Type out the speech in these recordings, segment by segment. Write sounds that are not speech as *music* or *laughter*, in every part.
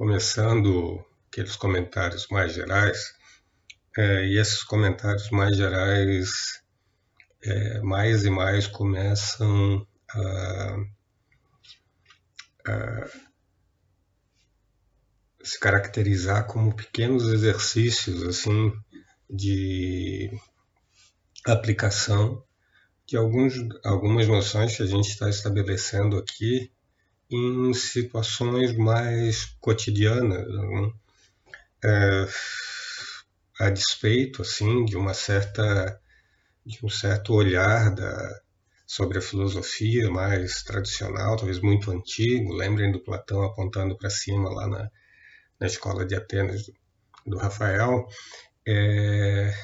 começando aqueles comentários mais gerais, é, e esses comentários mais gerais é, mais e mais começam a, a se caracterizar como pequenos exercícios assim de aplicação de alguns, algumas noções que a gente está estabelecendo aqui em situações mais cotidianas, né? é, a despeito assim de uma certa de um certo olhar da, sobre a filosofia mais tradicional, talvez muito antigo. Lembrem do Platão apontando para cima lá na, na escola de Atenas do, do Rafael. É,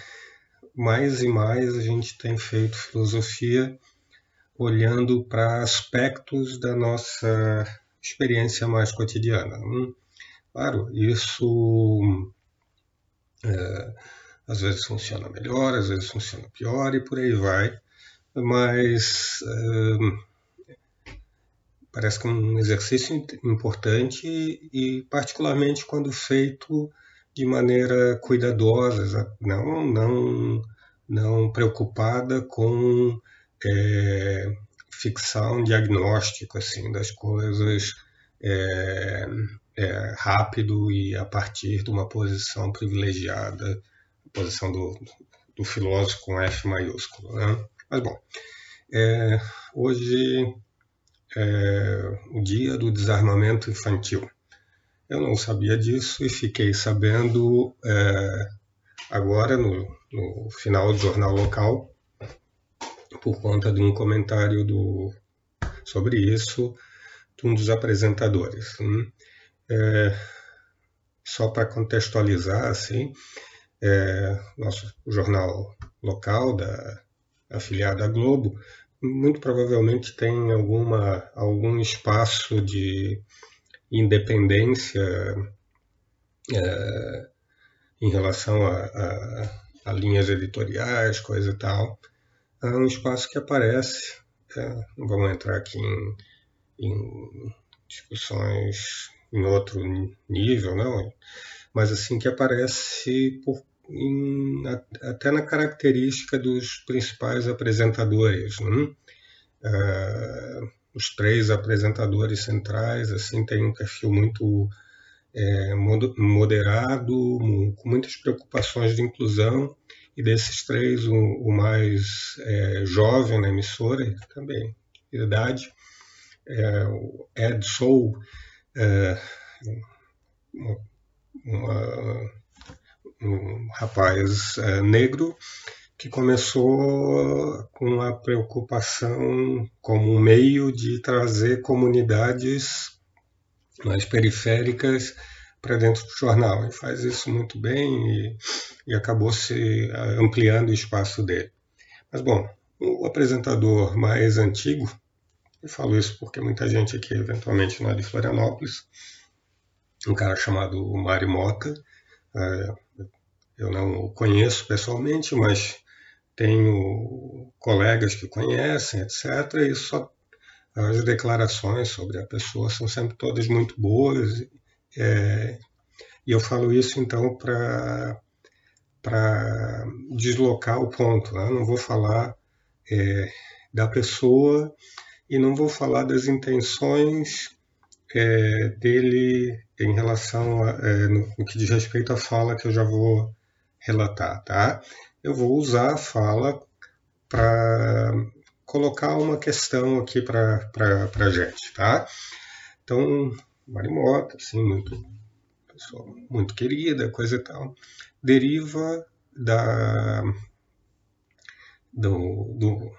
mais e mais a gente tem feito filosofia olhando para aspectos da nossa experiência mais cotidiana. Hum, claro, isso é, às vezes funciona melhor, às vezes funciona pior e por aí vai, mas é, parece que é um exercício importante e, particularmente quando feito de maneira cuidadosa, não, não, não preocupada com é, fixar um diagnóstico assim das coisas é, é, rápido e a partir de uma posição privilegiada, posição do, do filósofo com F maiúsculo. Né? Mas bom, é, hoje é o dia do desarmamento infantil. Eu não sabia disso e fiquei sabendo é, agora no, no final do jornal local por conta de um comentário do, sobre isso de um dos apresentadores. Hum. É, só para contextualizar, assim, é, nosso jornal local da afiliada Globo muito provavelmente tem alguma, algum espaço de independência é, em relação a, a, a, linhas editoriais, coisa e tal. É um espaço que aparece, é, não vamos entrar aqui em, em discussões em outro nível, não, mas assim que aparece por, em, até na característica dos principais apresentadores. Né? Uh, os três apresentadores centrais assim têm um perfil muito é, moderado, com muitas preocupações de inclusão, e desses três, o, o mais é, jovem na emissora, também. De idade, é, o Ed Soul, é, uma, uma, um rapaz é, negro que começou com a preocupação como um meio de trazer comunidades mais periféricas para dentro do jornal. E faz isso muito bem e, e acabou se ah, ampliando o espaço dele. Mas, bom, o apresentador mais antigo, eu falo isso porque muita gente aqui eventualmente não é de Florianópolis, um cara chamado Mário Mota, é, eu não o conheço pessoalmente, mas tenho colegas que conhecem, etc. E só as declarações sobre a pessoa são sempre todas muito boas. É, e eu falo isso então para para deslocar o ponto. Né? Não vou falar é, da pessoa e não vou falar das intenções é, dele em relação a, é, no, no, que diz respeito à fala que eu já vou relatar, tá? Eu vou usar a fala para colocar uma questão aqui para a gente, tá? Então, Marimota, assim, muito, pessoa muito querida, coisa e tal, deriva da, do, do,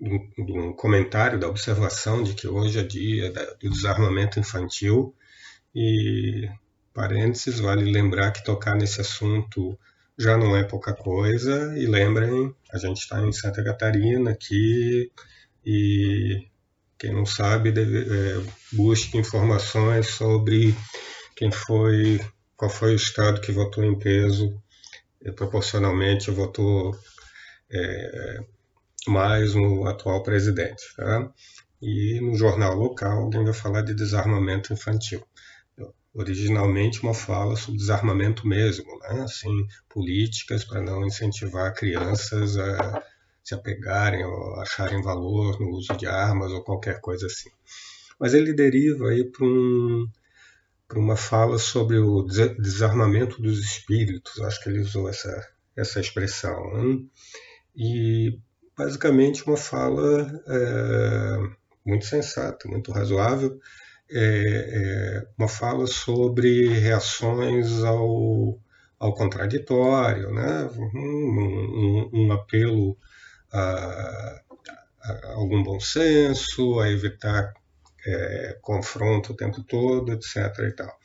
do, do comentário, da observação de que hoje é dia do desarmamento infantil e, parênteses, vale lembrar que tocar nesse assunto já não é pouca coisa. E lembrem, a gente está em Santa Catarina aqui e quem não sabe deve, é, busque informações sobre quem foi, qual foi o estado que votou em peso, e proporcionalmente votou é, mais no atual presidente. Tá? E no jornal local alguém vai falar de desarmamento infantil. originalmente uma fala sobre desarmamento mesmo, né? assim, políticas para não incentivar crianças a se apegarem ou acharem valor no uso de armas ou qualquer coisa assim. Mas ele deriva aí para um, uma fala sobre o desarmamento dos espíritos, acho que ele usou essa, essa expressão. Né? E basicamente uma fala é, muito sensata, muito razoável, é, é, uma fala sobre reações ao, ao contraditório, né? um, um, um apelo algum bom senso, a evitar é, confronto o tempo todo, etc. E tal.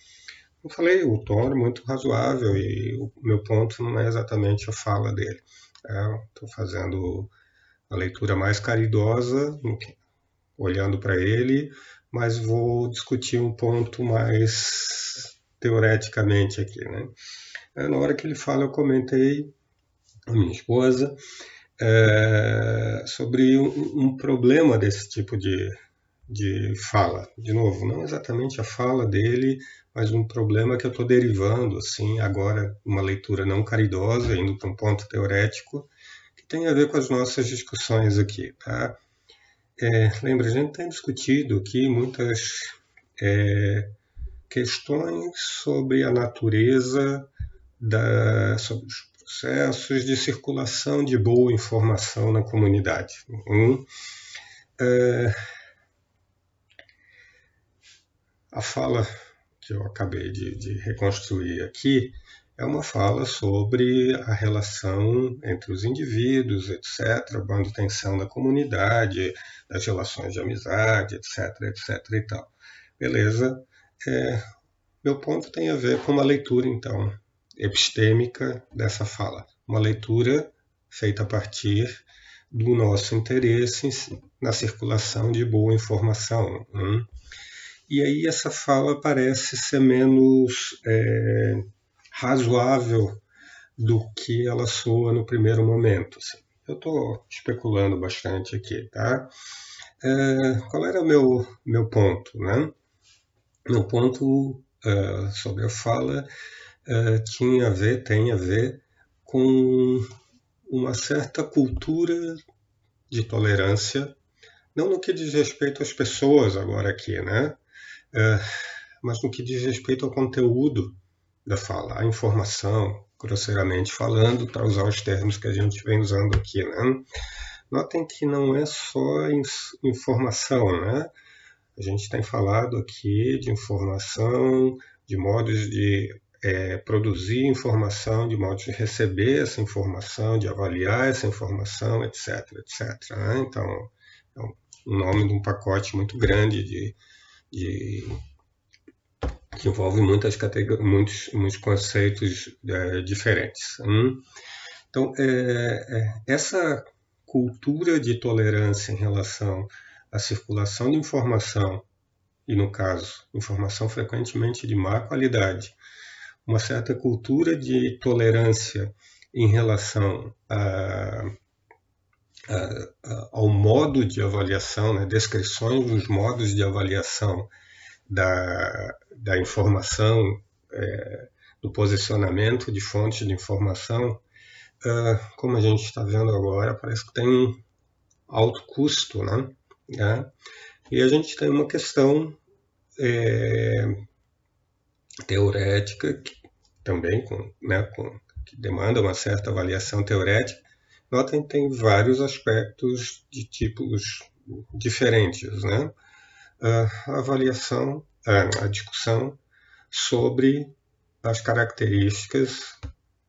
Eu falei, o tom é muito razoável e o meu ponto não é exatamente a fala dele. Estou é, fazendo a leitura mais caridosa, olhando para ele, mas vou discutir um ponto mais teoreticamente aqui. Né? É, na hora que ele fala, eu comentei a minha esposa é, sobre um, um, problema desse tipo de, de fala. De novo, não exatamente a fala dele, mas um problema que eu estou derivando, assim, agora, uma leitura não caridosa, indo para um ponto teorético, que tem a ver com as nossas discussões aqui. Tá? É, lembra, a gente tem discutido aqui muitas é, questões sobre a natureza, da, sobre os processos de circulação de boa informação na comunidade. Um, é, a fala que eu acabei de, de reconstruir aqui é uma fala sobre a relação entre os indivíduos, etc., tensão da comunidade, das relações de amizade, etc., etc. e tal. Beleza? É, meu ponto tem a ver com uma leitura, então, epistêmica dessa fala. Uma leitura feita a partir do nosso interesse na circulação de boa informação. Hum? E aí essa fala parece ser menos é, razoável do que ela soa no primeiro momento. Assim. Eu estou especulando bastante aqui, tá? É, qual era o meu, meu ponto, né? Meu ponto uh, sobre a fala uh, tinha a ver, tem a ver com uma certa cultura de tolerância, não no que diz respeito às pessoas agora aqui, né? Uh, mas no que diz respeito ao conteúdo da fala, a informação, grosseiramente falando, para usar os termos que a gente vem usando aqui. Né? Notem que não é só informação, né? A gente tem falado aqui de informação, de modos de é, produzir informação, de modos de receber essa informação, de avaliar essa informação, etc, etc. Né? Então, é o nome de um pacote muito grande de, de que envolve muitas categorias, muitos, muitos conceitos é, diferentes. Hum? Então, é, é, essa cultura de tolerância em relação à circulação de informação, e no caso, informação frequentemente de má qualidade, uma certa cultura de tolerância em relação a, a, a, ao modo de avaliação, né, descrições dos modos de avaliação da, da informação, é, do posicionamento de fontes de informação, uh, como a gente está vendo agora, parece que tem um alto custo, né? né? E a gente tem uma questão é, teorética também com, né, com, que demanda uma certa avaliação teorética. Notem que tem vários aspectos de tipos diferentes, né? a avaliação, a discussão sobre as características,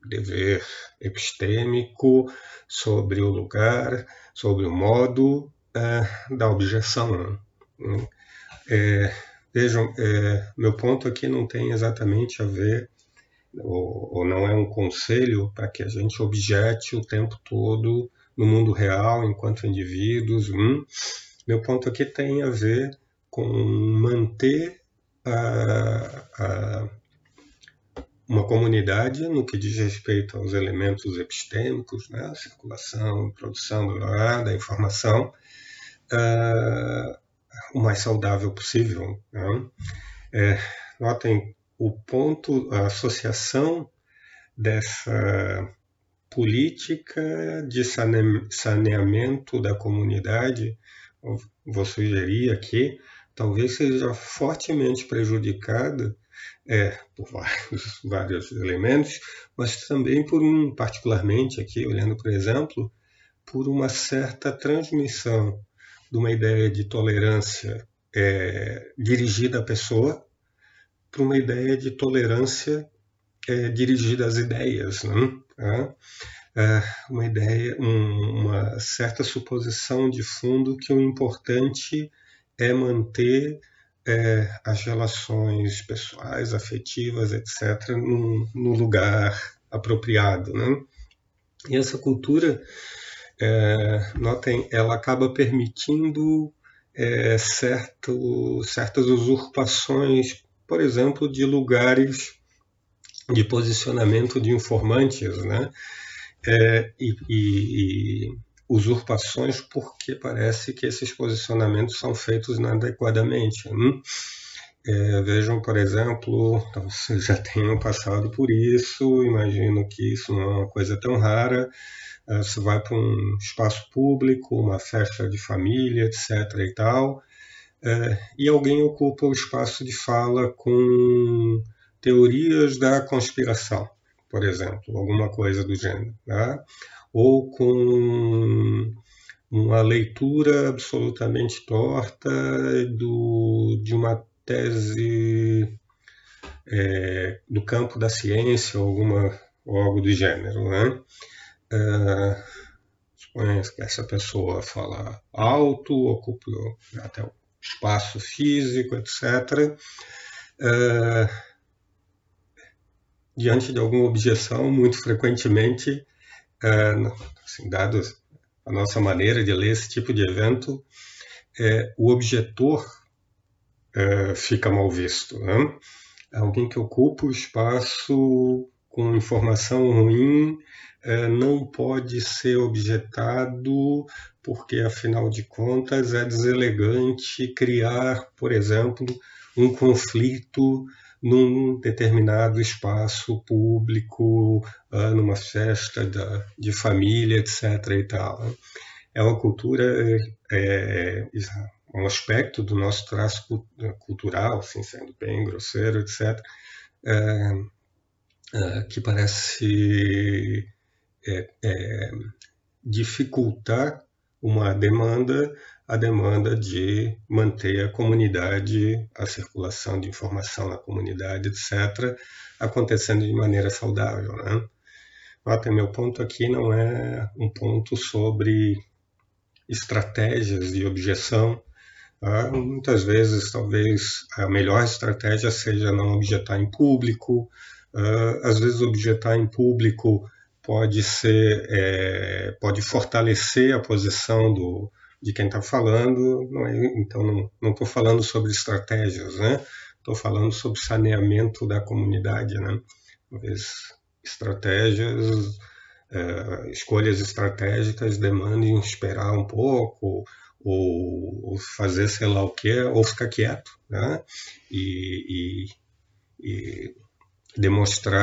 dever epistêmico, sobre o lugar, sobre o modo é, da objeção. Né? É, vejam, é, meu ponto aqui não tem exatamente a ver, ou, ou não é um conselho para que a gente objete o tempo todo no mundo real, enquanto indivíduos. Hum. Meu ponto aqui tem a ver com manter a, a, uma comunidade no que diz respeito aos elementos epistêmicos, né, circulação, produção da informação, uh, o mais saudável possível. Né? É, notem o ponto, a associação dessa política de saneamento da comunidade, vou sugerir aqui, talvez seja fortemente prejudicada é, por vários, *laughs* vários elementos, mas também por um, particularmente aqui, olhando por exemplo, por uma certa transmissão de uma ideia de tolerância é, dirigida à pessoa para uma ideia de tolerância é, dirigida às ideias, né? é, uma ideia, um, uma certa suposição de fundo que o importante é manter é, as relações pessoais, afetivas, etc., no, no lugar apropriado. Né? E essa cultura, é, notem, ela acaba permitindo é, certo, certas usurpações, por exemplo, de lugares de posicionamento de informantes, né? É, e, e, e usurpações porque parece que esses posicionamentos são feitos inadequadamente. Hum? É, vejam, por exemplo, vocês já tenham passado por isso, imagino que isso não é uma coisa tão rara. É, você vai para um espaço público, uma festa de família, etc. e tal, é, e alguém ocupa o espaço de fala com teorias da conspiração, por exemplo, alguma coisa do gênero. Né? ou com uma leitura absolutamente torta do, de uma tese é, do campo da ciência ou, alguma, ou algo do gênero. Né? É, suponha que essa pessoa fala alto, ocupa até o espaço físico, etc. É, diante de alguma objeção, muito frequentemente é, assim, dado a nossa maneira de ler esse tipo de evento, é, o objetor é, fica mal visto. Né? Alguém que ocupa o espaço com informação ruim é, não pode ser objetado porque, afinal de contas, é deselegante criar, por exemplo, um conflito num determinado espaço público, uh, numa festa de família, etc. E tal. É uma cultura, é, é, um aspecto do nosso traço cultural, assim, sendo bem grosseiro, etc., é, é, que parece é, é, dificultar uma demanda a demanda de manter a comunidade, a circulação de informação na comunidade, etc., acontecendo de maneira saudável. Né? Até meu ponto aqui não é um ponto sobre estratégias de objeção. Tá? Muitas vezes, talvez, a melhor estratégia seja não objetar em público. Uh, às vezes, objetar em público pode ser, é, pode fortalecer a posição do, de quem está falando, não é, então não estou falando sobre estratégias, né? Estou falando sobre saneamento da comunidade, né? Talvez estratégias, é, escolhas estratégicas demandem esperar um pouco, ou, ou, fazer sei lá o que, ou ficar quieto, né? E, e, e demonstrar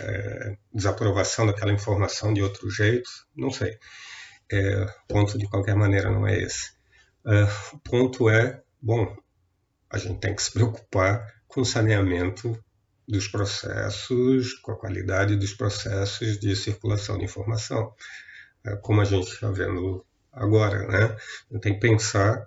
é, desaprovação daquela informação de outro jeito, não sei. É, ponto de qualquer maneira não é esse. É, o ponto é, bom, a gente tem que se preocupar com o saneamento dos processos, com a qualidade dos processos de circulação de informação, é, como a gente está vendo agora, né? Tem que pensar,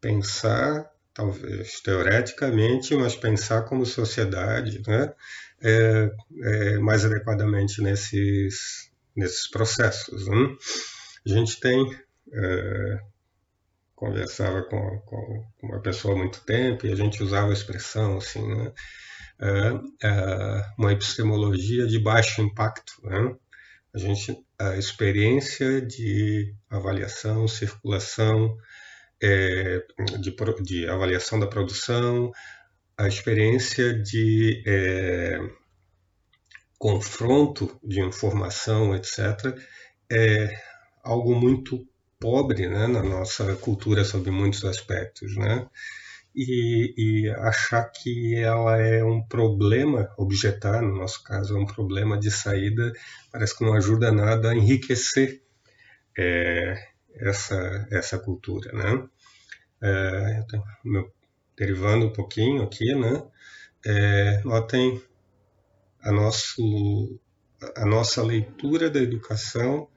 pensar talvez teoreticamente, mas pensar como sociedade, né? É, é, mais adequadamente nesses nesses processos. Né? A gente tem é, conversava com, com, uma pessoa há muito tempo e a gente usava a expressão assim, né? é, é uma epistemologia de baixo impacto. Né? A gente a experiência de avaliação, circulação, é, de, de, avaliação da produção, a experiência de é, confronto de informação, etc., é algo muito pobre né, na nossa cultura sob muitos aspectos. Né? e, e, achar que ela é um problema, objetar, no nosso caso, é um problema de saída, parece que não ajuda nada a enriquecer é, essa, essa cultura. Né? É, meu, derivando um pouquinho aqui, né? É, notem a, nosso, a nossa leitura da educação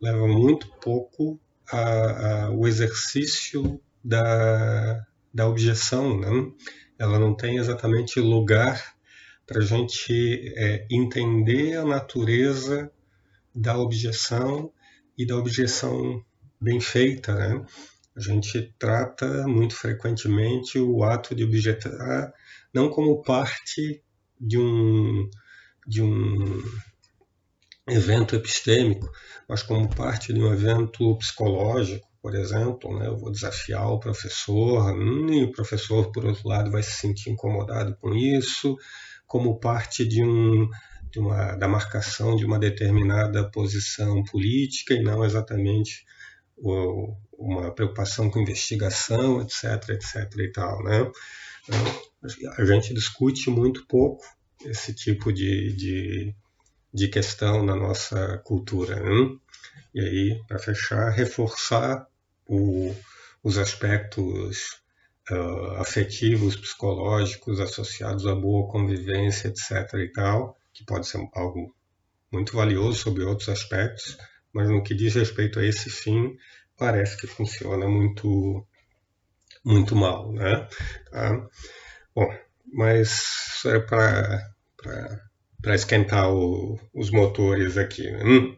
leva muito pouco a, a, o exercício da, da objeção, né? ela não tem exatamente lugar para a gente é, entender a natureza da objeção e da objeção bem feita. Né? A gente trata muito frequentemente o ato de objetar não como parte de um, de um evento epistêmico, mas como parte de um evento psicológico, por exemplo, né? eu vou desafiar o professor, hum, e o professor, por outro lado, vai se sentir incomodado com isso, como parte de, um, de uma, da marcação de uma determinada posição política e não exatamente uma preocupação com investigação, etc, etc e tal, né? Então, a gente discute muito pouco esse tipo de, de, de questão na nossa cultura, né? E aí, para fechar, reforçar o, os aspectos uh, afetivos, psicológicos associados à boa convivência, etc. e tal, que pode ser algo muito valioso sobre outros aspectos, mas no que diz respeito a esse fim, parece que funciona muito muito mal, né? Tá? Bom, mas é para para esquentar o, os motores aqui. Né? Hum.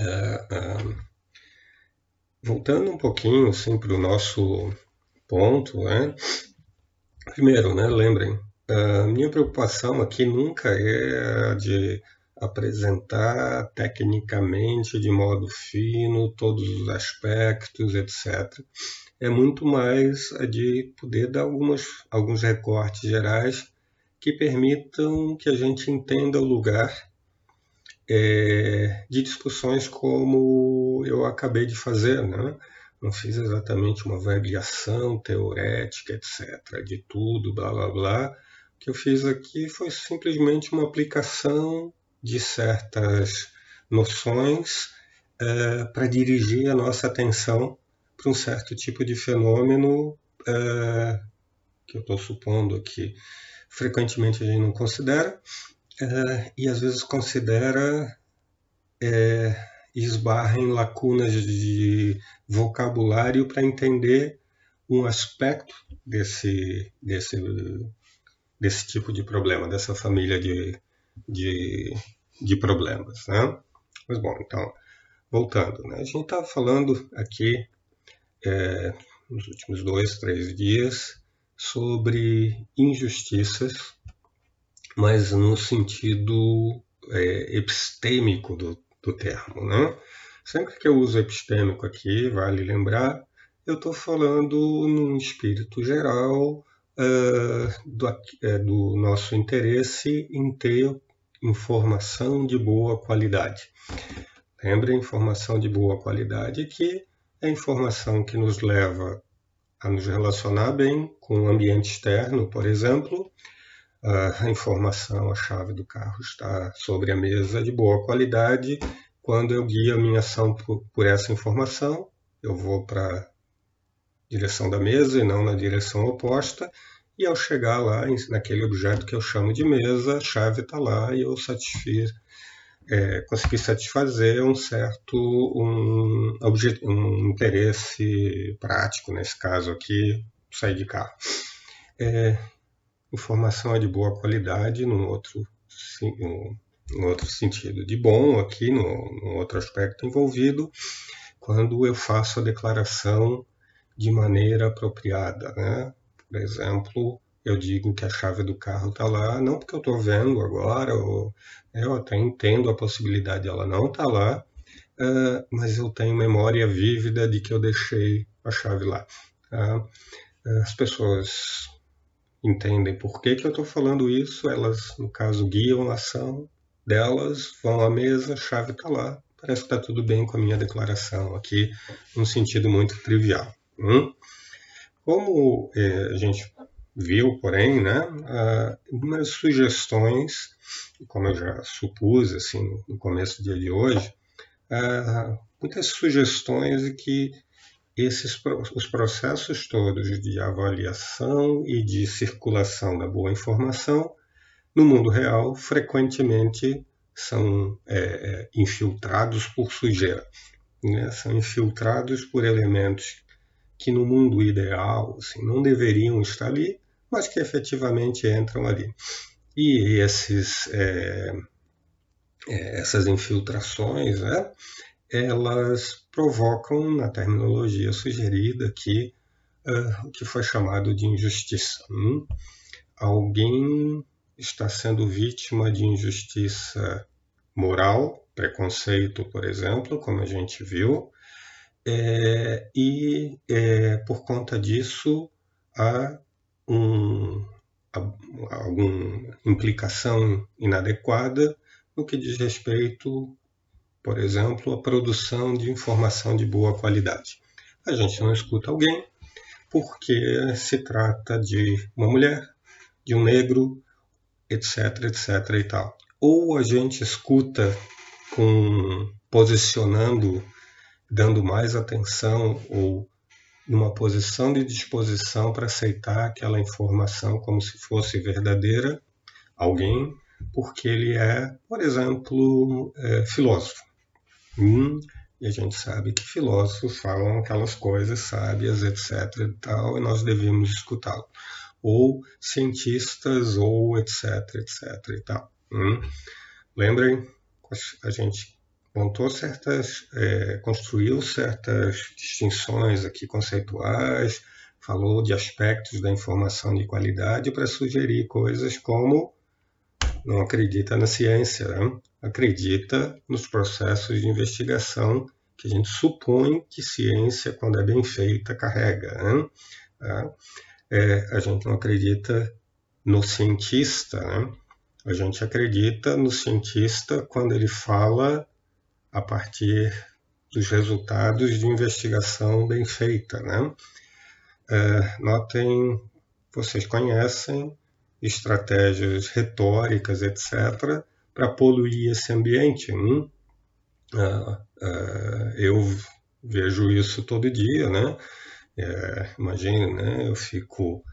Uh, uh, voltando um pouquinho assim, para o nosso ponto, né? primeiro, né, lembrem, a minha preocupação aqui nunca é a de apresentar tecnicamente, de modo fino, todos os aspectos, etc. É muito mais a de poder dar algumas, alguns recortes gerais que permitam que a gente entenda o lugar é, de discussões como eu acabei de fazer, né? Não fiz exatamente uma avaliação teorética, etc., de tudo, blá blá blá. Que eu fiz aqui foi simplesmente uma aplicação de certas noções é, para dirigir a nossa atenção para um certo tipo de fenômeno é, que eu estou supondo que frequentemente a gente não considera é, e às vezes considera é, esbarra em lacunas de vocabulário para entender um aspecto desse, desse, desse tipo de problema, dessa família de, de, de problemas. Né? Mas bom, então, voltando, né? a gente estava falando aqui é, nos últimos dois, três dias sobre injustiças, mas no sentido é, epistêmico do, do termo. Né? Sempre que eu uso epistêmico aqui, vale lembrar, eu estou falando num espírito geral do, uh, do nosso interesse em ter informação de boa qualidade. Lembre, informação de boa qualidade que é informação que nos leva a nos relacionar bem com o ambiente externo, por exemplo. A informação, a chave do carro está sobre a mesa de boa qualidade. Quando eu guio a minha ação por, por essa informação, eu vou para direção da mesa e não na direção oposta. E ao chegar lá, naquele objeto que eu chamo de mesa, a chave está lá e eu satisfiz, é, consegui satisfazer um certo um, um interesse prático, nesse caso aqui, sair de carro. É, informação é de boa qualidade, num outro, num outro sentido de bom, aqui, num, num outro aspecto envolvido, quando eu faço a declaração de maneira apropriada, né? Por exemplo, eu digo que a chave do carro está lá, não porque eu estou vendo agora, ou, né, eu até entendo a possibilidade dela não estar tá lá, uh, mas eu tenho memória vívida de que eu deixei a chave lá. Tá? As pessoas entendem por que, que eu estou falando isso, elas, no caso, guiam a ação delas, vão à mesa, a chave está lá, parece que está tudo bem com a minha declaração aqui, num sentido muito trivial. Hum? Como é, a gente viu, porém, né, algumas sugestões, como eu já supus assim, no começo do dia de hoje, muitas sugestões de que esses os processos todos de avaliação e de circulação da boa informação no mundo real frequentemente são é, é, infiltrados por sujeira, né? são infiltrados por elementos que no mundo ideal assim, não deveriam estar ali, mas que efetivamente entram ali. E esses, é, é essas infiltrações, né, elas provocam, na terminologia sugerida aqui, uh, o que foi chamado de injustiça. Hum? Alguém está sendo vítima de injustiça moral, preconceito, por exemplo, como a gente viu, é, e é, por conta disso há um, alguma implicação inadequada no que diz respeito, por exemplo, à produção de informação de boa qualidade. A gente não escuta alguém porque se trata de uma mulher, de um negro, etc, etc e tal. Ou a gente escuta com posicionando dando mais atenção ou numa posição de disposição para aceitar aquela informação como se fosse verdadeira, alguém, porque ele é, por exemplo, é, filósofo. Hum, e a gente sabe que filósofos falam aquelas coisas sábias, etc. e tal, e nós devemos escutá-lo. Ou cientistas, ou etc, etc e tal. Hum. Lembrem, a gente montou certas, é, construiu certas distinções aqui conceituais, falou de aspectos da informação de qualidade para sugerir coisas como não acredita na ciência, né? acredita nos processos de investigação que a gente supõe que ciência, quando é bem feita, carrega. Né? Tá? É, a gente não acredita no cientista, né? a gente acredita no cientista quando ele fala a partir dos resultados de investigação bem feita. Né? É, notem, vocês conhecem estratégias retóricas, etc., para poluir esse ambiente. É, é, eu vejo isso todo dia, né? É, né? Eu fico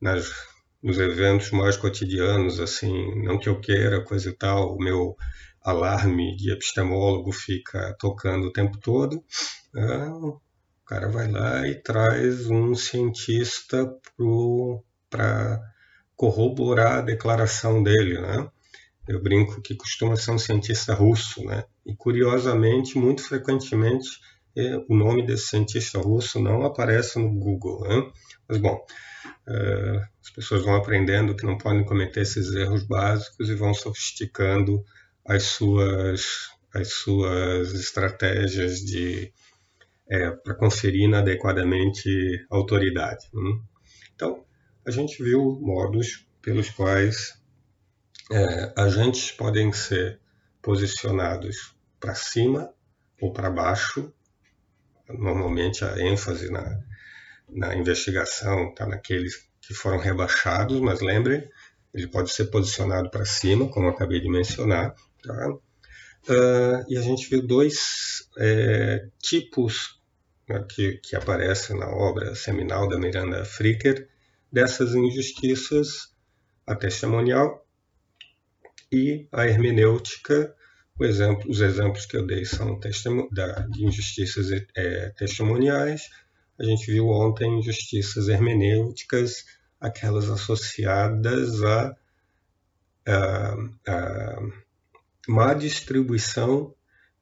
nas, nos eventos mais cotidianos, assim, não que eu queira, coisa e tal, o meu alarme de epistemólogo fica tocando o tempo todo, né? o cara vai lá e traz um cientista para corroborar a declaração dele, né? Eu brinco que costuma ser um cientista russo, né? E curiosamente, muito frequentemente, é, o nome desse cientista russo não aparece no Google, né? Mas bom, é, as pessoas vão aprendendo que não podem cometer esses erros básicos e vão sofisticando as suas, as suas estratégias de é, para conferir inadequadamente autoridade. Né? Então, a gente viu modos pelos quais é, agentes podem ser posicionados para cima ou para baixo. Normalmente a ênfase na, na investigação está naqueles que foram rebaixados, mas lembrem, ele pode ser posicionado para cima, como acabei de mencionar, Tá? Uh, e a gente viu dois é, tipos né, que, que aparecem na obra seminal da Miranda Fricker dessas injustiças, a testemunial e a hermenêutica. Exemplo, os exemplos que eu dei são da, de injustiças é, testemuniais. A gente viu ontem injustiças hermenêuticas, aquelas associadas a, a, a má distribuição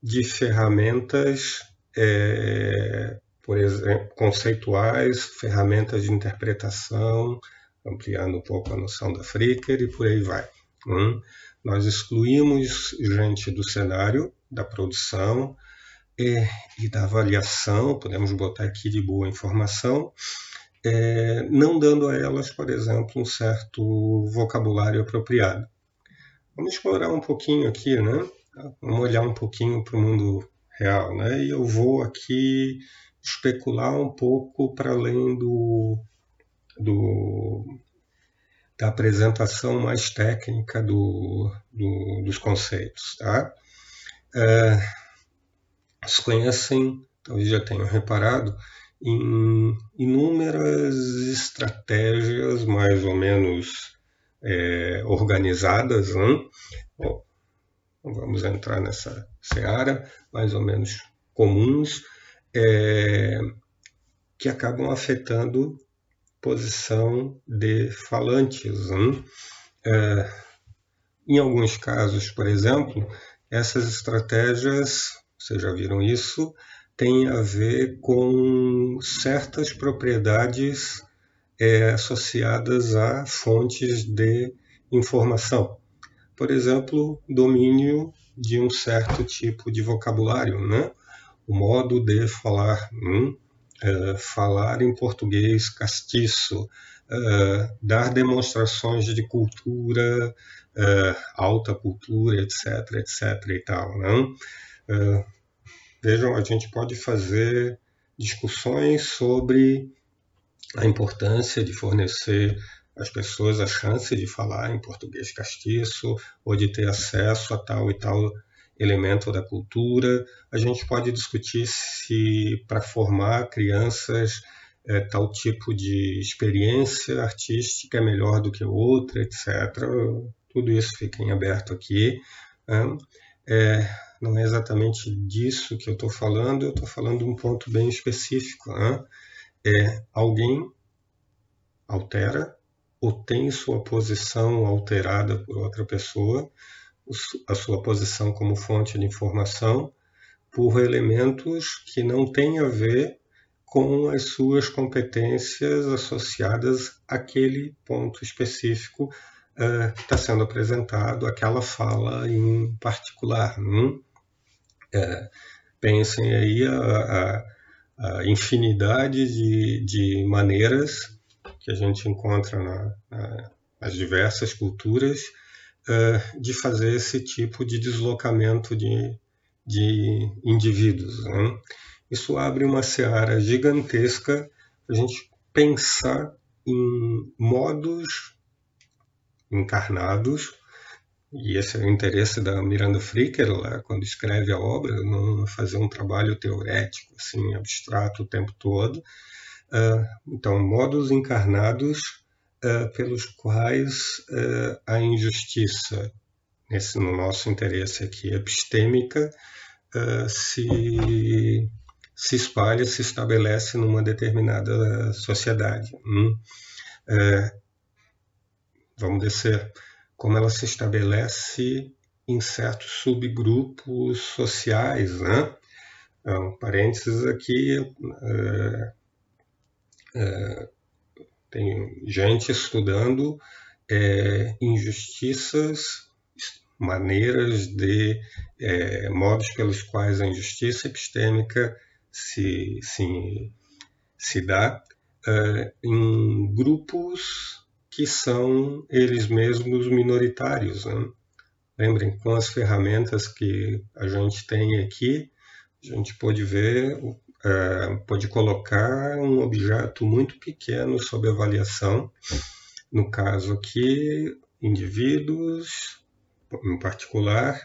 de ferramentas, é, por exemplo, conceituais, ferramentas de interpretação, ampliando um pouco a noção da Fricker e por aí vai. Hum? Nós excluímos gente do cenário, da produção e, e, da avaliação, podemos botar aqui de boa informação, é, não dando a elas, por exemplo, um certo vocabulário apropriado. Vamos explorar um pouquinho aqui, né? Vamos olhar um pouquinho para o mundo real. Né? E eu vou aqui especular um pouco para além do, do, da apresentação mais técnica do, do, dos conceitos. Tá? É, vocês conhecem, talvez já tenham reparado, em inúmeras estratégias mais ou menos é, organizadas. Né? Bom, vamos entrar nessa seara, mais ou menos comuns, é, que acabam afetando posição de falantes. Né? É, em alguns casos, por exemplo, essas estratégias, vocês já viram isso, têm a ver com certas propriedades é, associadas a fontes de informação. Por exemplo, domínio de um certo tipo de vocabulário, né? o modo de falar, hum? uh, falar em português castiço, uh, dar demonstrações de cultura, uh, alta cultura, etc, etc e tal. Não? vejam, a gente pode fazer discussões sobre a importância de fornecer às pessoas a chance de falar em português castiço ou de ter acesso a tal e tal elemento da cultura. A gente pode discutir se para formar crianças é, tal tipo de experiência artística é melhor do que outra, etc. Tudo isso fica em aberto aqui. Né? É, não é exatamente disso que eu estou falando, eu estou falando de um ponto bem específico. Né? É, alguém altera ou tem sua posição alterada por outra pessoa, a sua posição como fonte de informação, por elementos que não têm a ver com as suas competências associadas àquele ponto específico uh, que está sendo apresentado, aquela fala em particular. Hum? É, pensem aí a, a, a infinidade de, de, maneiras que a gente encontra na, na, nas diversas culturas uh, de fazer esse tipo de deslocamento de, de indivíduos. Né? Isso abre uma seara gigantesca para a gente pensar em modos encarnados e esse é o interesse da Miranda Fricker, lá, quando escreve a obra, não fazer um trabalho teorético, assim, abstrato o tempo todo. Uh, então, modos encarnados uh, pelos quais uh, a injustiça, nesse, no nosso interesse aqui, epistêmica, se, se espalha, se estabelece numa determinada sociedade. Hum? vamos descer como ela se estabelece em certos subgrupos sociais. Né? Então, parênteses aqui, é, é, tem gente estudando é, injustiças, maneiras de, é, modos pelos quais a injustiça epistêmica se, se, se dá é, em grupos que são eles mesmos minoritários. Né? Lembrem, com as ferramentas que a gente tem aqui, a gente pode ver, é, pode colocar um objeto muito pequeno sob avaliação. No caso aqui, indivíduos em particular,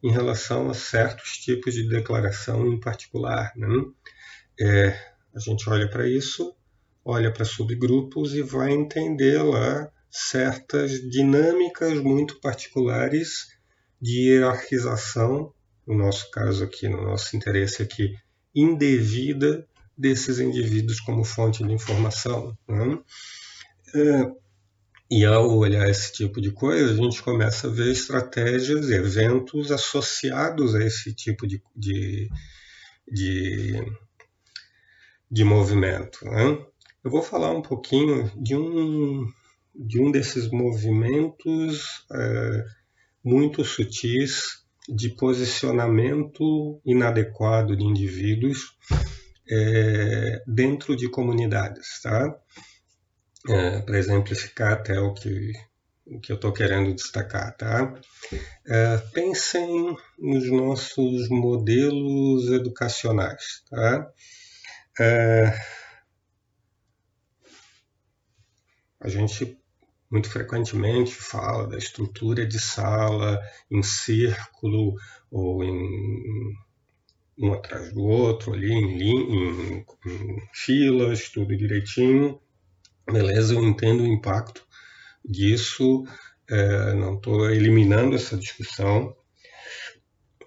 em relação a certos tipos de declaração em particular. Né? É, a gente olha para isso olha para subgrupos e vai entender lá certas dinâmicas muito particulares de hierarquização, no nosso caso aqui, no nosso interesse aqui, indevida desses indivíduos como fonte de informação. Né? É, e ao olhar esse tipo de coisa, a gente começa a ver estratégias, eventos associados a esse tipo de, de, de, de movimento. Né? Eu vou falar um pouquinho de um, de um desses movimentos é, muito sutis de posicionamento inadequado de indivíduos é, dentro de comunidades, tá? É, Para exemplificar até o que o que eu estou querendo destacar, tá? É, pensem nos nossos modelos educacionais, tá? É, a gente muito frequentemente fala da estrutura de sala em círculo ou em um atrás do outro, ali em, em, em filas, tudo direitinho. Beleza, eu entendo o impacto disso, é, não estou eliminando essa discussão,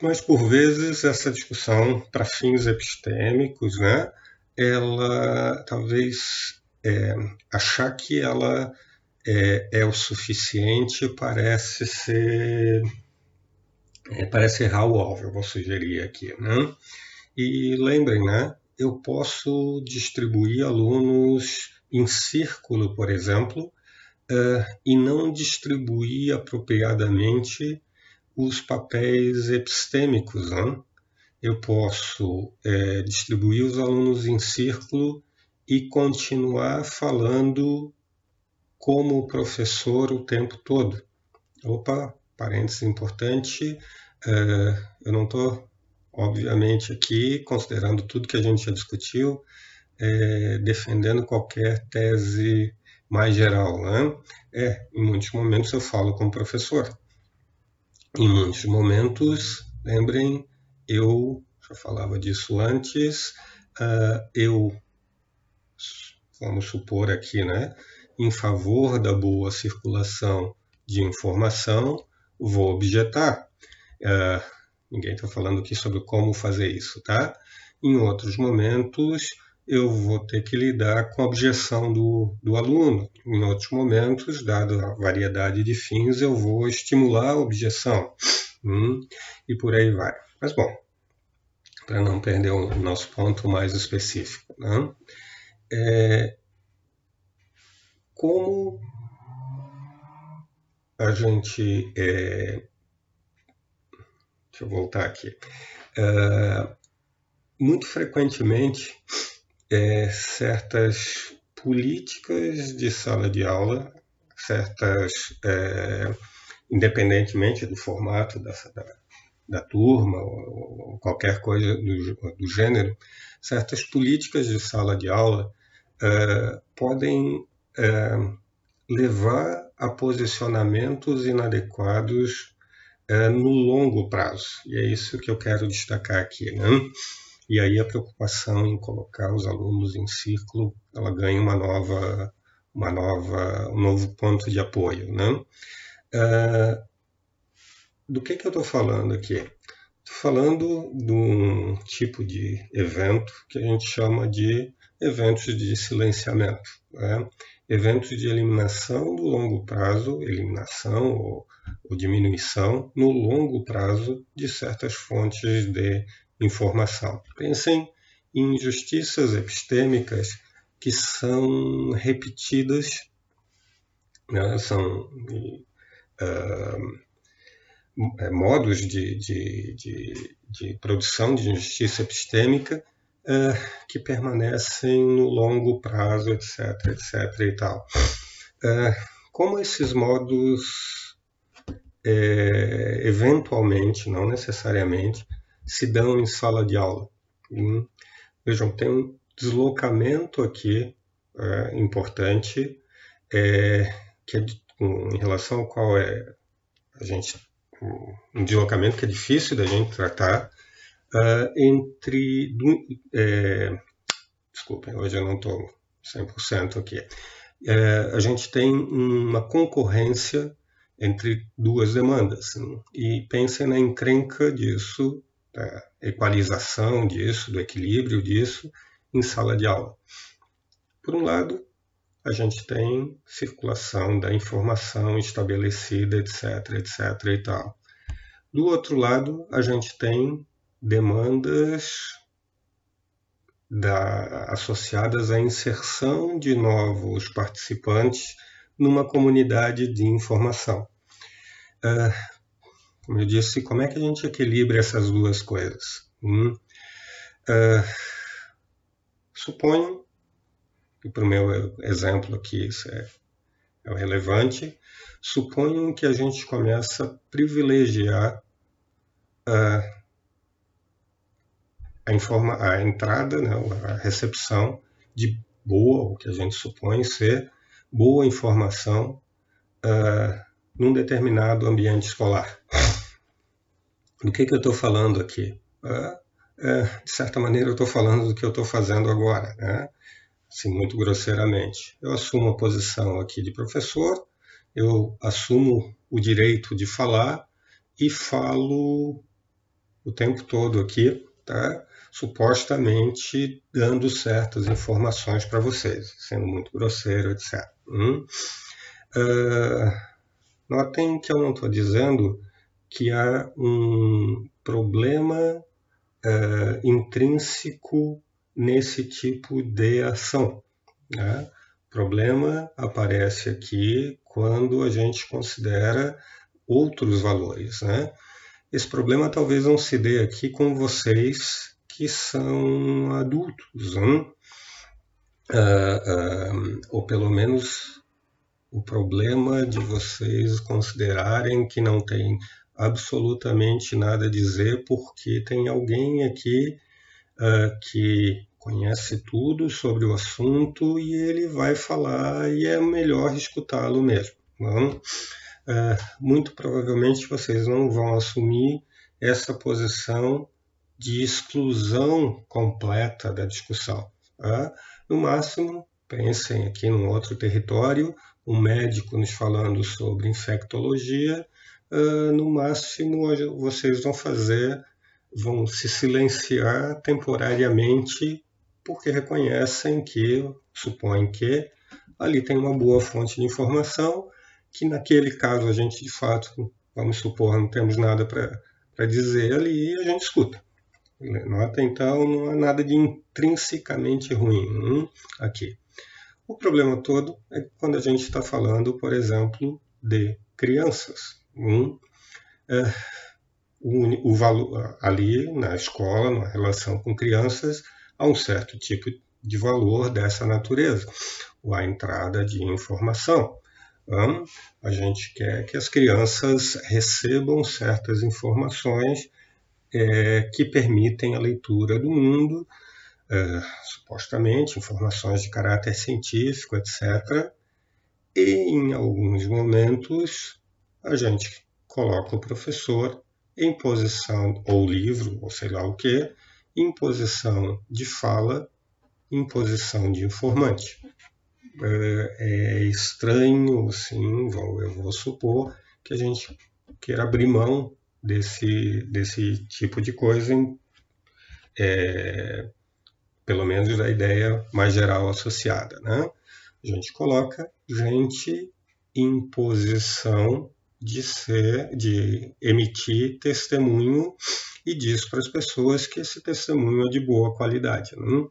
mas por vezes essa discussão, para fins epistêmicos, né, ela talvez é, achar que ela é, é, o suficiente parece ser é, parece errar o alvo, eu vou sugerir aqui, né? E lembrem, né? Eu posso distribuir alunos em círculo, por exemplo, uh, e não distribuir apropriadamente os papéis epistêmicos. Né? Eu posso é, distribuir os alunos em círculo e continuar falando como professor o tempo todo. Opa, parênteses importante, uh, eu não estou, obviamente, aqui, considerando tudo que a gente já discutiu, é, defendendo qualquer tese mais geral. Né? É, em muitos momentos eu falo como professor. Em muitos momentos, lembrem, eu já falava disso antes, uh, eu, vamos supor aqui, né, em favor da boa circulação de informação, vou objetar. Uh, ninguém está falando aqui sobre como fazer isso, tá? Em outros momentos, eu vou ter que lidar com a objeção do, do aluno. Em outros momentos, dada a variedade de fins, eu vou estimular a objeção. Hum, e por aí vai. Mas, bom, para não perder o nosso ponto mais específico. Né? É, como a gente. É, deixa eu voltar aqui. É, muito frequentemente, é, certas políticas de sala de aula, certas, é, independentemente do formato da, da, da turma ou, qualquer coisa do, do, gênero, certas políticas de sala de aula é, podem é, levar a posicionamentos inadequados é, no longo prazo. E é isso que eu quero destacar aqui. Né? E aí a preocupação em colocar os alunos em círculo, ela ganha uma nova, uma nova, um novo ponto de apoio, né? Uh, do que que eu estou falando aqui? Estou falando de um tipo de evento que a gente chama de eventos de silenciamento, né? eventos de eliminação do longo prazo, eliminação ou, ou diminuição no longo prazo de certas fontes de informação. Pensem em injustiças epistêmicas que são repetidas, né, são uh, modos de, de, de, de, produção de injustiça epistêmica uh, que permanecem no longo prazo, etc, etc e tal. Uh, como esses modos, é, eventualmente, não necessariamente, se dão em sala de aula. Hum. Vejam, tem um deslocamento aqui é, importante é, que é, em relação ao qual é a gente um deslocamento que é difícil da gente tratar uh, entre do, é, desculpem, hoje eu não estou 100% aqui. É, a gente tem uma concorrência entre duas demandas. E pensem na encrenca disso da equalização disso, do equilíbrio disso em sala de aula. Por um lado, a gente tem circulação da informação estabelecida, etc, etc e tal. Do outro lado, a gente tem demandas da, associadas à inserção de novos participantes numa comunidade de informação. Uh, como eu disse, como é que a gente equilibra essas duas coisas? Hum? Uh, suponho, e para o meu exemplo aqui isso é é relevante, suponham que a gente começa a privilegiar a, a, informa, a entrada, né, a recepção de boa, o que a gente supõe ser boa informação uh, num determinado ambiente escolar. Do que, que eu estou falando aqui? Uh, de certa maneira, eu estou falando do que eu estou fazendo agora, né? Assim, muito grosseiramente. Eu assumo a posição aqui de professor, eu assumo o direito de falar e falo o tempo todo aqui, tá? supostamente dando certas informações para vocês, sendo muito grosseiro, etc. Hum? Uh, notem que eu não estou dizendo que há um problema uh, intrínseco nesse tipo de ação. Né? O problema aparece aqui quando a gente considera outros valores. Né? Esse problema talvez não se dê aqui com vocês que são adultos, uh, uh, ou pelo menos o problema de vocês considerarem que não tem absolutamente nada a dizer porque tem alguém aqui uh, que conhece tudo sobre o assunto e ele vai falar e é melhor escutá-lo mesmo. Não? Uh, muito provavelmente vocês não vão assumir essa posição de exclusão completa da discussão. Tá? No máximo, pensem aqui num outro território um médico nos falando sobre infectologia, uh, no máximo vocês vão fazer, vão se silenciar temporariamente, porque reconhecem que, supõem que ali tem uma boa fonte de informação, que naquele caso a gente de fato, vamos supor, não temos nada para dizer ali e a gente escuta. Nota então, não há nada de intrinsecamente ruim hum, aqui. O problema todo é quando a gente está falando, por exemplo, de crianças. Um, é, o, valor ali na escola, na relação com crianças, há um certo tipo de valor dessa natureza, a entrada de informação. Então, a gente quer que as crianças recebam certas informações é, que permitem a leitura do mundo é, supostamente informações de caráter científico, etc. E em alguns momentos a gente coloca o professor em posição, ou livro, ou sei lá o que, em posição de fala, em posição de informante. É, é estranho, sim, eu vou supor que a gente queira abrir mão desse, desse tipo de coisa em, é, pelo menos da ideia mais geral associada. Né? A gente coloca gente em posição de ser, de emitir testemunho e diz para as pessoas que esse testemunho é de boa qualidade. Né?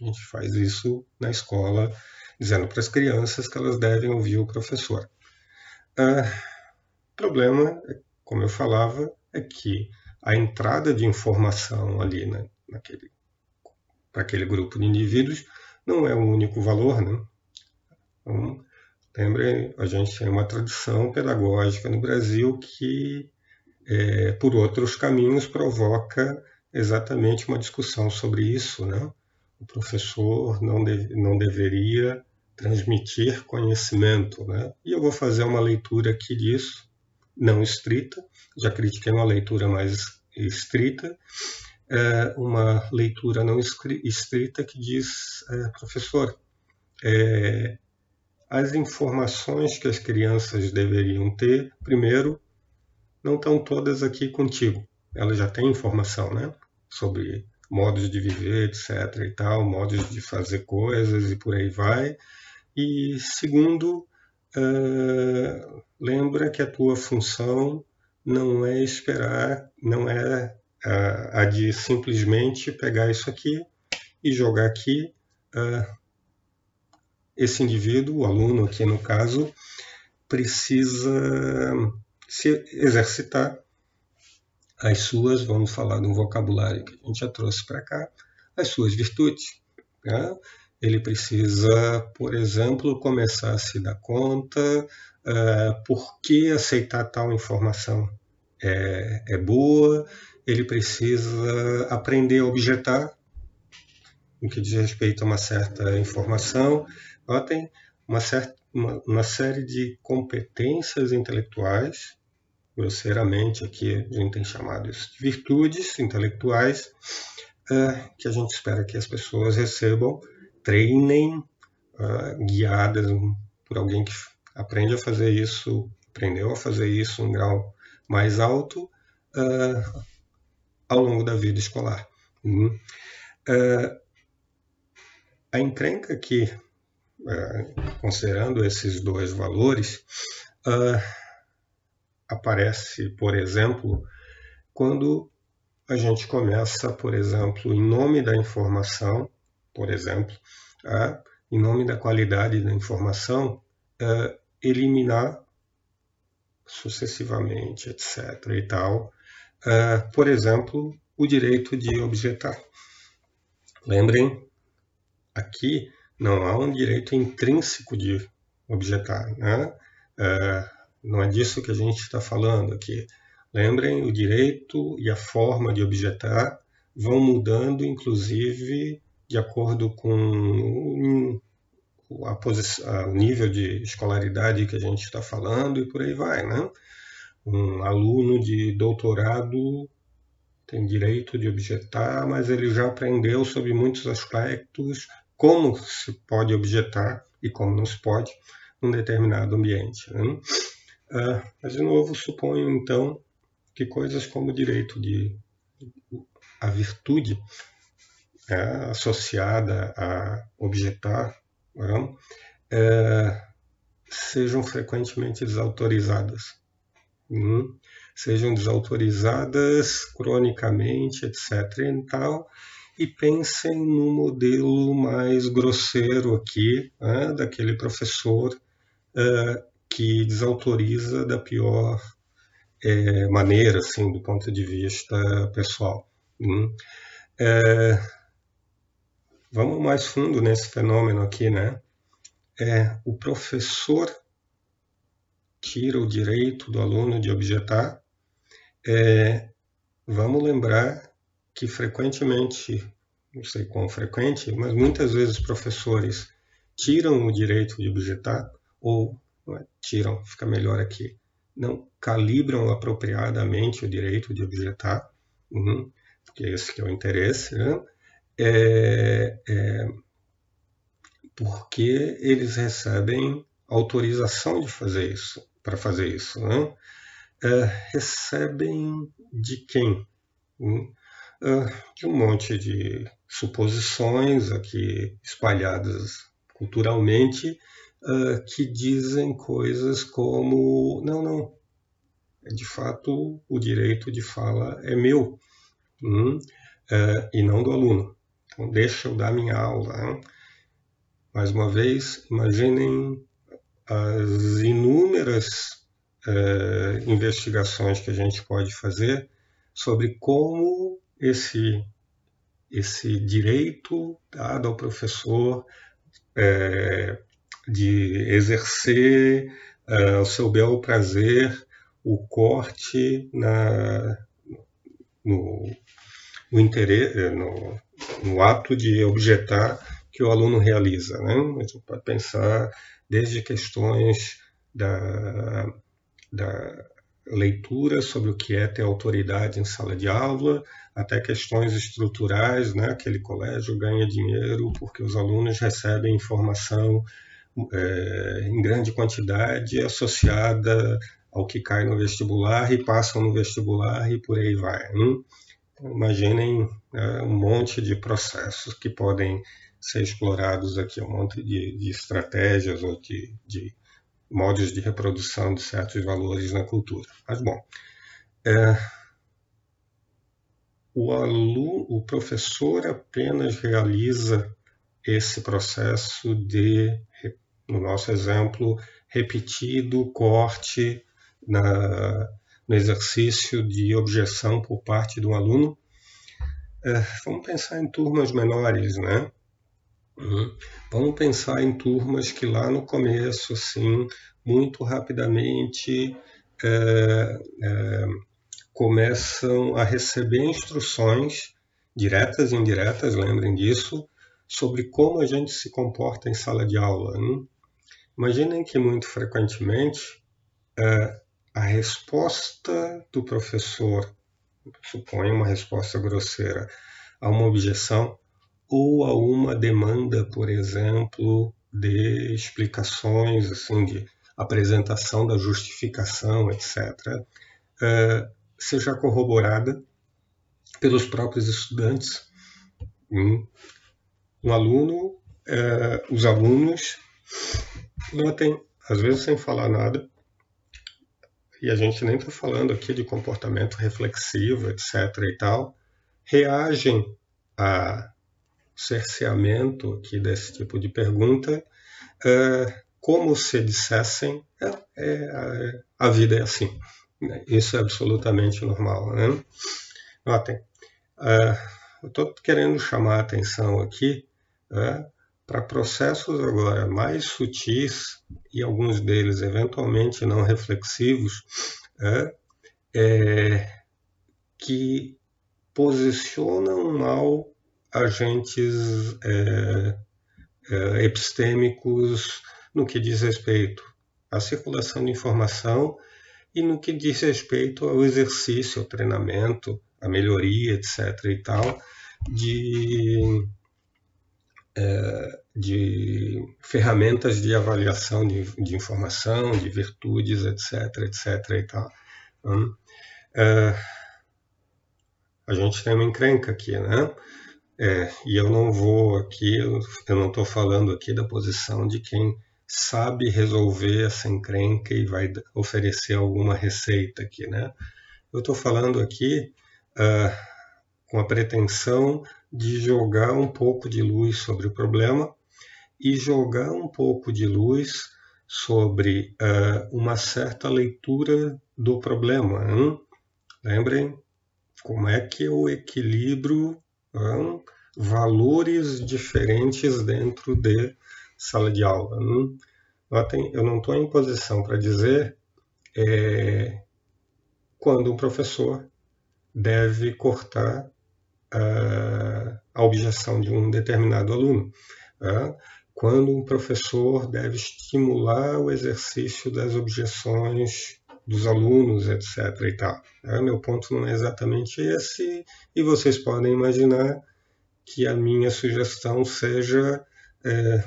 A gente faz isso na escola, dizendo para as crianças que elas devem ouvir o professor. Ah, o problema, como eu falava, é que a entrada de informação ali né, naquele para aquele grupo de indivíduos não é o único valor, né? Então, lembrem, a gente tem uma tradição pedagógica no Brasil que, é, por outros caminhos, provoca exatamente uma discussão sobre isso, né? O professor não, deve, não deveria transmitir conhecimento, né? E eu vou fazer uma leitura aqui disso, não estrita, já critiquei uma leitura mais estrita, é, uma leitura não escrita que diz, é, professor, é, as informações que as crianças deveriam ter, primeiro, não estão todas aqui contigo. Elas já têm informação, né? Sobre modos de viver, etc. e tal, modos de fazer coisas e por aí vai. E segundo, uh, lembra que a tua função não é esperar, não é a, a de simplesmente pegar isso aqui e jogar aqui. Uh, esse indivíduo, o aluno aqui no caso, precisa se exercitar as suas, vamos falar de um vocabulário que a gente já trouxe para cá, as suas virtudes. Né? ele precisa, por exemplo, começar a se dar conta uh, por que aceitar tal informação é, é boa, ele precisa aprender a objetar no que diz respeito a uma certa informação. Notem uma, certa, uma, uma série de competências intelectuais, grosseiramente aqui a gente tem chamado isso de virtudes intelectuais, uh, que a gente espera que as pessoas recebam, treinem, uh, guiadas por alguém que aprende a fazer isso, aprendeu a fazer isso em um grau mais alto uh, ao longo da vida escolar. Uhum. a encrenca que é, considerando esses dois valores, uh, aparece, por exemplo, quando a gente começa, por exemplo, em nome da informação, por exemplo, em nome da qualidade da informação, uh, eliminar sucessivamente, etc. e tal, uh, por exemplo, o direito de objetar. Lembrem, aqui não há um direito intrínseco de objetar. Né? É, não é disso que a gente está falando aqui. Lembrem, o direito e a forma de objetar vão mudando, inclusive, de acordo com o nível de escolaridade que a gente está falando e por aí vai. Né? Um aluno de doutorado tem direito de objetar, mas ele já aprendeu sobre muitos aspectos como se pode objetar e como não se pode num determinado ambiente. Né? Uh, mas, de novo, suponho, então, que coisas como o direito de a virtude é, associada a objetar né, é, sejam frequentemente desautorizadas. Hum, sejam desautorizadas cronicamente, etc. E tal, e pensem no modelo mais grosseiro aqui, né, daquele professor uh, que desautoriza da pior é, maneira, assim, do ponto de vista pessoal. Hum. É, vamos mais fundo nesse fenômeno aqui, né? É, o professor tira o direito do aluno de objetar. É, vamos lembrar que frequentemente, não sei quão frequente, mas muitas vezes professores tiram o direito de objetar, ou é, tiram, fica melhor aqui, não calibram apropriadamente o direito de objetar, uhum, porque esse que é o interesse, né? é, é, porque eles recebem autorização de fazer isso, para fazer isso. Né? É, recebem de quem? Hum? De um monte de suposições aqui espalhadas culturalmente que dizem coisas como: não, não, de fato o direito de fala é meu hum, e não do aluno. Então, deixa eu dar minha aula. Hein? Mais uma vez, imaginem as inúmeras investigações que a gente pode fazer sobre como esse, esse direito dado ao professor é, de exercer é, ao seu bel prazer o corte na, no, no, interesse, é, no, no ato de objetar que o aluno realiza. Né? A gente pode pensar desde questões da, da leitura sobre o que é ter autoridade em sala de aula, até questões estruturais, né? aquele colégio ganha dinheiro porque os alunos recebem informação é, em grande quantidade associada ao que cai no vestibular e passam no vestibular e por aí vai. Hein? Então, imaginem é, um monte de processos que podem ser explorados aqui, um monte de, de estratégias ou de, de, modos de reprodução de certos valores na cultura. Mas, bom, é, o aluno, o professor apenas realiza esse processo de, no nosso exemplo, repetido corte na, no exercício de objeção por parte do aluno. É, vamos pensar em turmas menores, né? Hum. Vamos pensar em turmas que lá no começo, assim, muito rapidamente é, é, começam a receber instruções diretas e indiretas, lembrem disso, sobre como a gente se comporta em sala de aula. Hein? Imaginem que muito frequentemente é, a resposta do professor, suponha uma resposta grosseira, a uma objeção ou a uma demanda, por exemplo, de explicações, assim, de apresentação da justificação, etc., seja corroborada pelos próprios estudantes. Um, um aluno, é, os alunos notem, às vezes sem falar nada, e a gente nem está falando aqui de comportamento reflexivo, etc. e tal, reagem a cerceamento aqui desse tipo de pergunta é, como se dissessem é, é, a vida é assim. Isso é absolutamente normal. Né? Notem, é, eu estou querendo chamar a atenção aqui é, para processos agora mais sutis e alguns deles eventualmente não reflexivos, é, é, que posicionam mal agentes é, é, epistêmicos no que diz respeito à circulação de informação e no que diz respeito ao exercício, ao treinamento, à melhoria, etc. e tal, de é, de ferramentas de avaliação de, de, informação, de virtudes, etc, etc e tal. Então, é, a gente tem uma encrenca aqui, né? É, e eu não vou aqui, eu não estou falando aqui da posição de quem sabe resolver essa encrenca e vai oferecer alguma receita aqui, né? Eu estou falando aqui uh, com a pretensão de jogar um pouco de luz sobre o problema e jogar um pouco de luz sobre uh, uma certa leitura do problema. Hein? Lembrem como é que eu equilibro hein, valores diferentes dentro de sala de aula. Notem, eu não estou em posição para dizer é, quando um professor deve cortar a, a objeção de um determinado aluno. Tá? Quando um professor deve estimular o exercício das objeções dos alunos, etc. E tal. Tá? Meu ponto não é exatamente esse, e vocês podem imaginar que a minha sugestão seja é,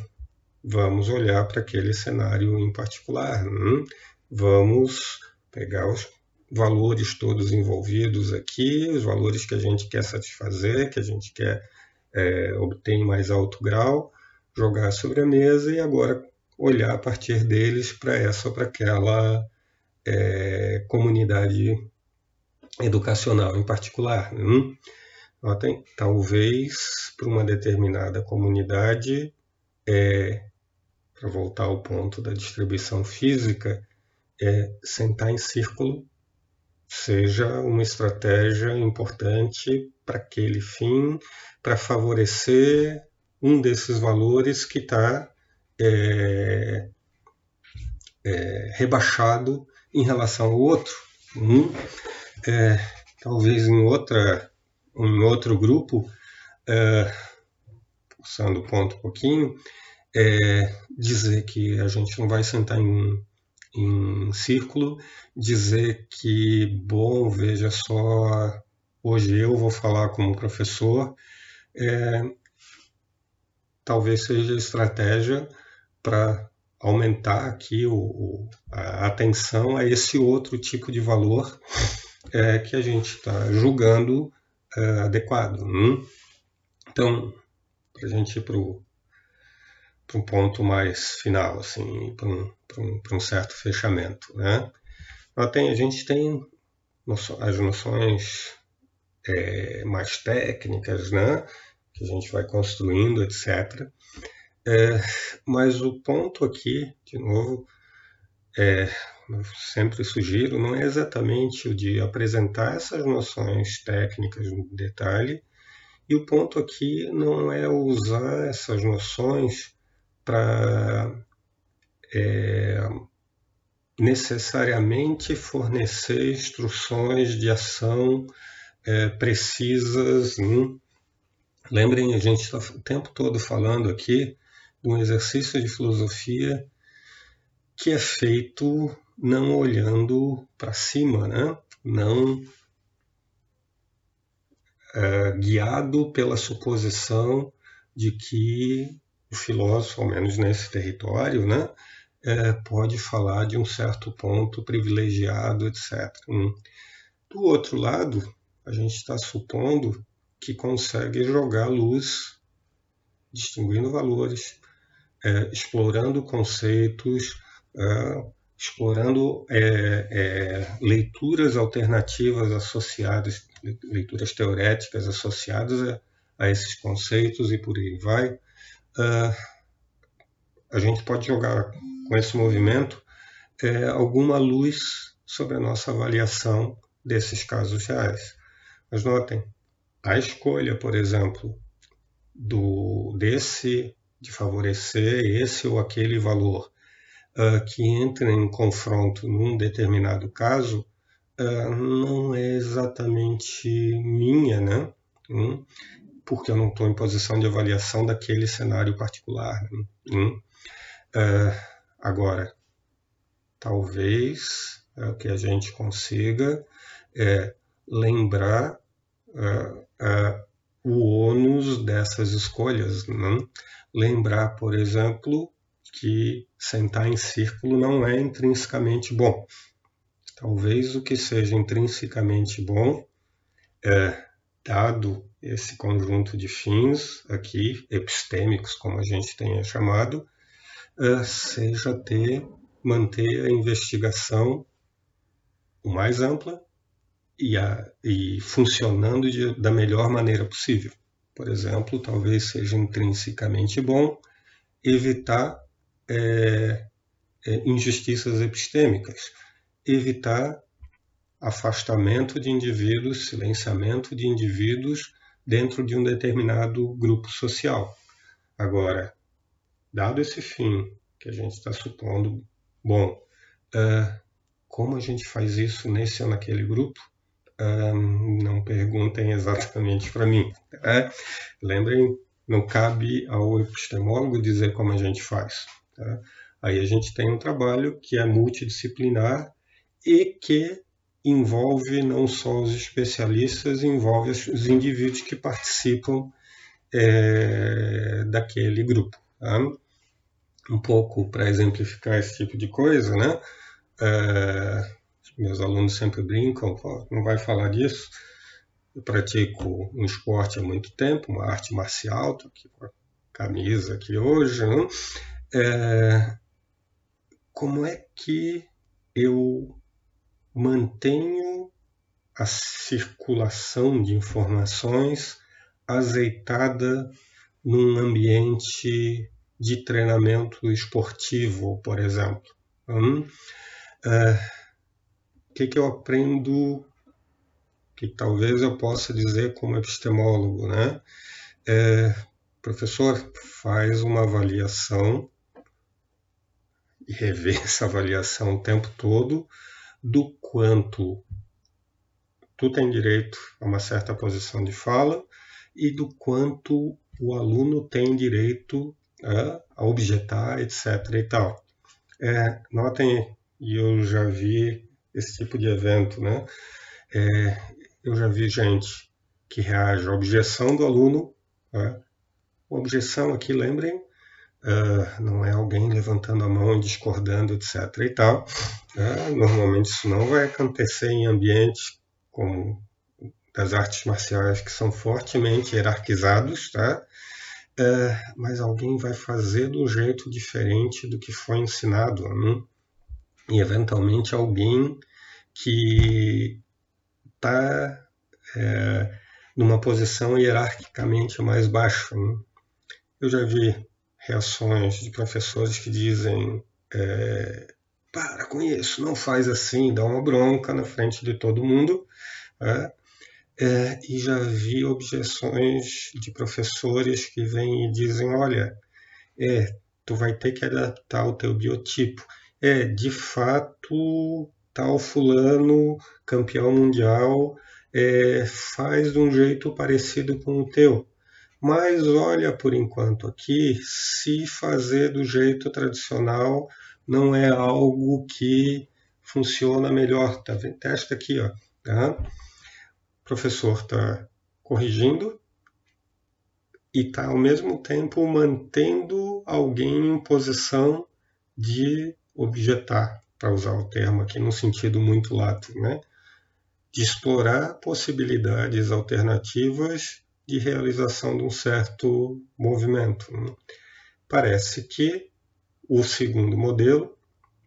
vamos olhar para aquele cenário em particular, hum? vamos pegar os valores todos envolvidos aqui, os valores que a gente quer satisfazer, que a gente quer é, obter em mais alto grau, jogar sobre a mesa e agora olhar a partir deles para essa ou para aquela é, comunidade educacional em particular. Hum? Notem, talvez para uma determinada comunidade, é, para voltar ao ponto da distribuição física, é sentar em círculo seja uma estratégia importante para aquele fim, para favorecer um desses valores que está é, é, rebaixado em relação ao outro. Um, é, talvez em outra em outro grupo, é, passando o ponto um pouquinho, é, dizer que a gente não vai sentar em em círculo, dizer que, bom, veja só, hoje eu vou falar como professor, é, talvez seja estratégia para aumentar aqui o, o, a atenção a esse outro tipo de valor é, que a gente está julgando é, adequado. Hum? Então, para a gente ir para o para um ponto mais final, assim, para um, um, um, certo fechamento. Né? Tem, a gente tem as noções é, mais técnicas, né? que a gente vai construindo, etc. É, mas o ponto aqui, de novo, é, eu sempre sugiro, não é exatamente o de apresentar essas noções técnicas no detalhe, E o ponto aqui não é usar essas noções para é, necessariamente fornecer instruções de ação é, precisas. Hum? Lembrem, a gente está o tempo todo falando aqui de um exercício de filosofia que é feito não olhando para cima, né? não é, guiado pela suposição de que o filósofo, ao menos nesse território, né, é, pode falar de um certo ponto privilegiado, etc. Hum. Do outro lado, a gente está supondo que consegue jogar luz, distinguindo valores, é, explorando conceitos, é, explorando é, é, leituras alternativas associadas, leituras teoréticas associadas a, a esses conceitos e por aí vai. Uh, a gente pode jogar com esse movimento é, alguma luz sobre a nossa avaliação desses casos reais. Mas notem, a escolha, por exemplo, do desse de favorecer esse ou aquele valor uh, que entra em confronto num determinado caso uh, não é exatamente minha, né? Hum, porque eu não estou em posição de avaliação daquele cenário particular. Né? Hum. Uh, agora, talvez o que a gente consiga é lembrar o ônus dessas escolhas. Né? Lembrar, por exemplo, que sentar em círculo não é intrinsecamente bom. Talvez o que seja intrinsecamente bom, é, dado esse conjunto de fins aqui, epistêmicos, como a gente tenha chamado, é, seja ter, manter a investigação o mais ampla e, a, e funcionando de, da melhor maneira possível. Por exemplo, talvez seja intrinsecamente bom evitar é, é, injustiças epistêmicas, evitar afastamento de indivíduos, silenciamento de indivíduos dentro de um determinado grupo social. Agora, dado esse fim que a gente está supondo, bom, uh, como a gente faz isso nesse ou naquele grupo? Uh, não perguntem *laughs* exatamente para mim. Né? Lembrem, não cabe ao epistemólogo dizer como a gente faz. Tá? Aí a gente tem um trabalho que é multidisciplinar e que envolve não só os especialistas, envolve os indivíduos que participam é, daquele grupo. Tá? Um pouco para exemplificar esse tipo de coisa, né? É, meus alunos sempre brincam, não vai falar disso. Eu pratico um esporte há muito tempo, uma arte marcial, estou aqui com a camisa aqui hoje. Né? é, como é que eu mantenho a circulação de informações azeitada num ambiente de treinamento esportivo, por exemplo. Hum? É, o que, que eu aprendo que talvez eu possa dizer como epistemólogo, né? É, professor, faz uma avaliação e rever *laughs* essa avaliação o tempo todo do quanto tu tem direito a uma certa posição de fala e do quanto o aluno tem direito a, a objetar, etc. e tal. É, notem, e eu já vi esse tipo de evento, né? É, eu já vi gente que reage à objeção do aluno. Né? Objeção aqui, lembrem, uh, não é alguém levantando a mão, discordando, etc. e tal. Uh, normalmente isso não vai acontecer em ambientes como das artes marciais que são fortemente hierarquizados, tá? Uh, mas alguém vai fazer um jeito diferente do que foi ensinado, né? e eventualmente alguém que está é, numa posição hierarquicamente mais baixa. Né? Eu já vi reações de professores que dizem é, para com isso, não faz assim, dá uma bronca na frente de todo mundo. É, É, e já vi objeções de professores que vêm e dizem, olha, é, tu vai ter que adaptar o teu biotipo. É, de fato, tal fulano, campeão mundial, é, faz de um jeito parecido com o teu. Mas olha, por enquanto aqui, se fazer do jeito tradicional não é algo que funciona melhor. Tá vendo? Testa aqui, ó. Tá? O professor está corrigindo e está ao mesmo tempo mantendo alguém em posição de objetar, para usar o termo aqui no sentido muito lato, né? de explorar possibilidades alternativas de realização de um certo movimento. Parece que o segundo modelo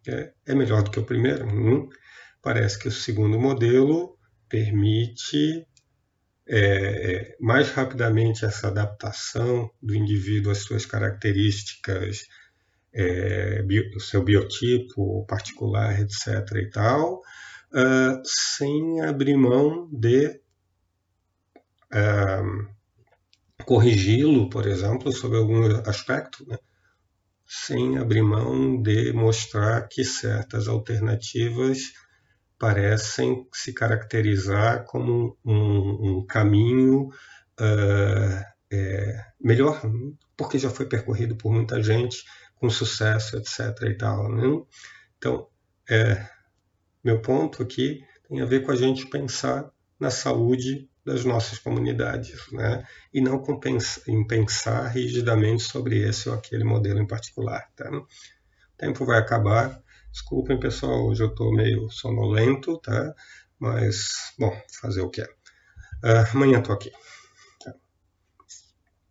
é, é melhor do que o primeiro. Hum? Parece que o segundo modelo permite é, mais rapidamente essa adaptação do indivíduo às suas características, é, bio, seu biotipo particular, etc. e tal, uh, sem abrir mão de uh, corrigi-lo, por exemplo, sobre algum aspecto, né? sem abrir mão de mostrar que certas alternativas parecem se caracterizar como um, um caminho uh, é, melhor, porque já foi percorrido por muita gente com sucesso, etc. E tal, né? Então, é, meu ponto aqui tem a ver com a gente pensar na saúde das nossas comunidades, né? e não em pensar rigidamente sobre esse ou aquele modelo em particular. Tá? O tempo vai acabar. Desculpem, pessoal, hoje eu estou meio sonolento, tá? mas, bom, fazer o que é. Uh, amanhã estou aqui.